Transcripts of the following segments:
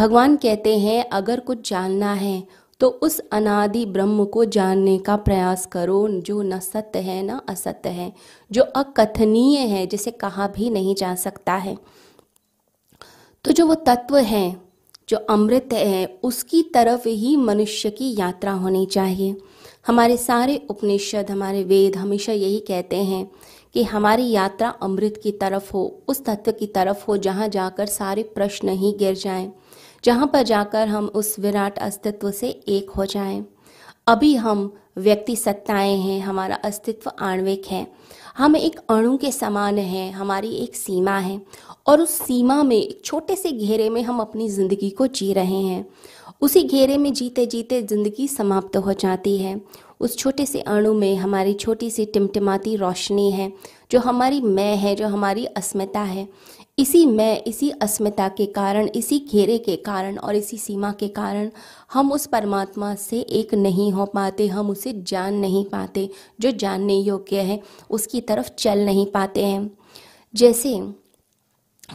भगवान कहते हैं, अगर कुछ जानना है तो उस अनादि ब्रह्म को जानने का प्रयास करो, जो न सत्य है, न असत्य है, जो अकथनीय है, जिसे कहा भी नहीं जा सकता है। तो जो वो तत्व है, जो अमृत है, उसकी तरफ़ ही मनुष्य की यात्रा होनी चाहिए। हमारे सारे उपनिषद, हमारे वेद हमेशा यही कहते हैं कि हमारी यात्रा अमृत की तरफ़ हो, उस तत्व की तरफ़ हो, जहाँ जाकर सारे प्रश्न ही गिर जाएँ। जहाँ पर जाकर हम उस विराट अस्तित्व से एक हो जाएँ। अभी हम व्यक्ति सत्ताएँ हैं, हमारा अस्तित्व आणविक है। हम एक अणु के समान हैं, हमारी एक सीमा है। और उस सीमा में, एक छोटे से घेरे में हम अपनी ज़िंदगी को जी रहे हैं। उसी घेरे में जीते जीते ज़िंदगी समाप्त हो जाती है। उस छोटे से अणु में हमारी छोटी सी टिमटिमाती रोशनी है, जो हमारी मैं है, जो हमारी अस्मिता है। इसी मैं, इसी अस्मिता के कारण, इसी घेरे के कारण और इसी सीमा के कारण हम उस परमात्मा से एक नहीं हो पाते, हम उसे जान नहीं पाते। जो जानने योग्य है, उसकी तरफ़ चल नहीं पाते हैं। जैसे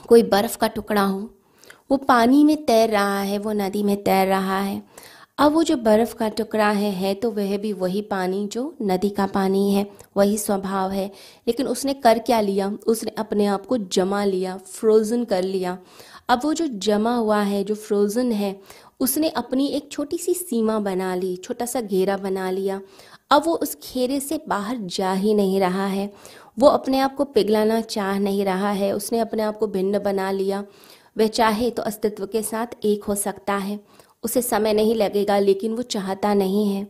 कोई बर्फ़ का टुकड़ा हो, वो पानी में तैर रहा है, वो नदी में तैर रहा है। अब वो जो बर्फ़ का टुकड़ा है है तो वह भी वही पानी जो नदी का पानी है, वही स्वभाव है। लेकिन उसने कर क्या लिया? उसने अपने आप को जमा लिया फ्रोज़न कर लिया। अब वो जो जमा हुआ है, जो फ्रोज़न है, उसने अपनी एक छोटी सी सीमा बना ली छोटा सा घेरा बना लिया। अब वो उस घेरे से बाहर जा ही नहीं रहा है। वो अपने आप को पिघलाना चाह नहीं रहा है। उसने अपने आप को भिन्न बना लिया। वह चाहे तो अस्तित्व के साथ एक हो सकता है। उसे समय नहीं लगेगा, लेकिन वो चाहता नहीं है।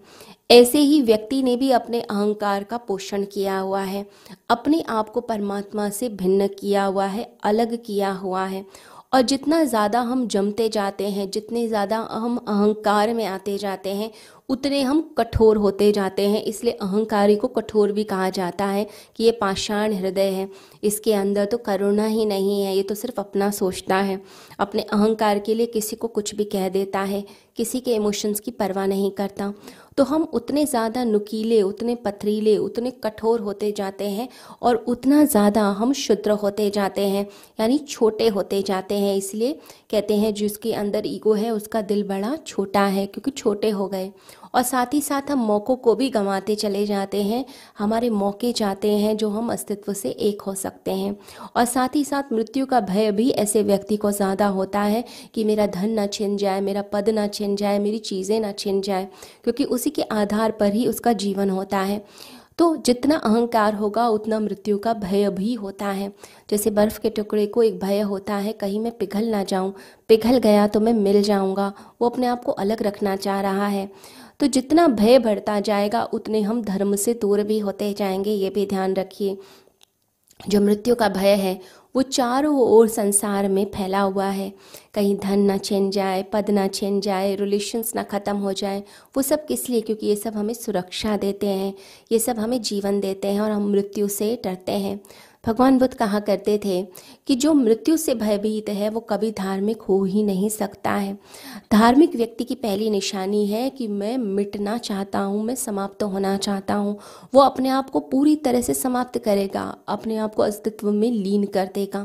ऐसे ही व्यक्ति ने भी अपने अहंकार का पोषण किया हुआ है। अपने आप को परमात्मा से भिन्न किया हुआ है, अलग किया हुआ है। और जितना ज़्यादा हम जमते जाते हैं, जितने ज़्यादा हम अहंकार में आते जाते हैं उतने हम कठोर होते जाते हैं, इसलिए अहंकारी को कठोर भी कहा जाता है कि ये पाषाण हृदय है। इसके अंदर तो करुणा ही नहीं है, ये तो सिर्फ़ अपना सोचता है। अपने अहंकार के लिए किसी को कुछ भी कह देता है, किसी के इमोशंस की परवाह नहीं करता। तो हम उतने ज़्यादा नुकीले, उतने पथरीले, उतने कठोर होते जाते हैं और उतना ज़्यादा हम शुद्र होते जाते हैं, यानी छोटे होते जाते हैं। इसलिए कहते हैं, जिसके अंदर ईगो है, उसका दिल बड़ा छोटा है, क्योंकि छोटे हो गए। और साथ ही साथ हम मौक़ों को भी गंवाते चले जाते हैं। हमारे मौके जाते हैं जो हम अस्तित्व से एक हो सकते हैं। और साथ ही साथ मृत्यु का भय भी ऐसे व्यक्ति को ज़्यादा होता है कि मेरा धन ना छिन जाए, मेरा पद ना छिन जाए, मेरी चीज़ें ना छिन जाए, क्योंकि उसी के आधार पर ही उसका जीवन होता है। तो जितना अहंकार होगा, उतना मृत्यु का भय भी होता है। जैसे बर्फ़ के टुकड़े को एक भय होता है, कहीं मैं पिघल ना जाऊँ, पिघल गया तो मैं मिल जाऊँगा, वो अपने आप को अलग रखना चाह रहा है। तो जितना भय बढ़ता जाएगा, उतने हम धर्म से दूर भी होते जाएँगे, ये भी ध्यान रखिए। जो मृत्यु का भय है, वो चारों ओर संसार में फैला हुआ है। कहीं धन ना छिन जाए, पद ना छिन जाए रिलेशंस ना ख़त्म हो जाए, वो सब किस लिए? क्योंकि ये सब हमें सुरक्षा देते हैं, ये सब हमें जीवन देते हैं और हम मृत्यु से डरते हैं। भगवान बुद्ध कहा करते थे कि जो मृत्यु से भयभीत है, वो कभी धार्मिक हो ही नहीं सकता है। धार्मिक व्यक्ति की पहली निशानी है कि मैं मिटना चाहता हूँ, मैं समाप्त होना चाहता हूँ। वो अपने आप को पूरी तरह से समाप्त करेगा, अपने आप को अस्तित्व में लीन कर देगा।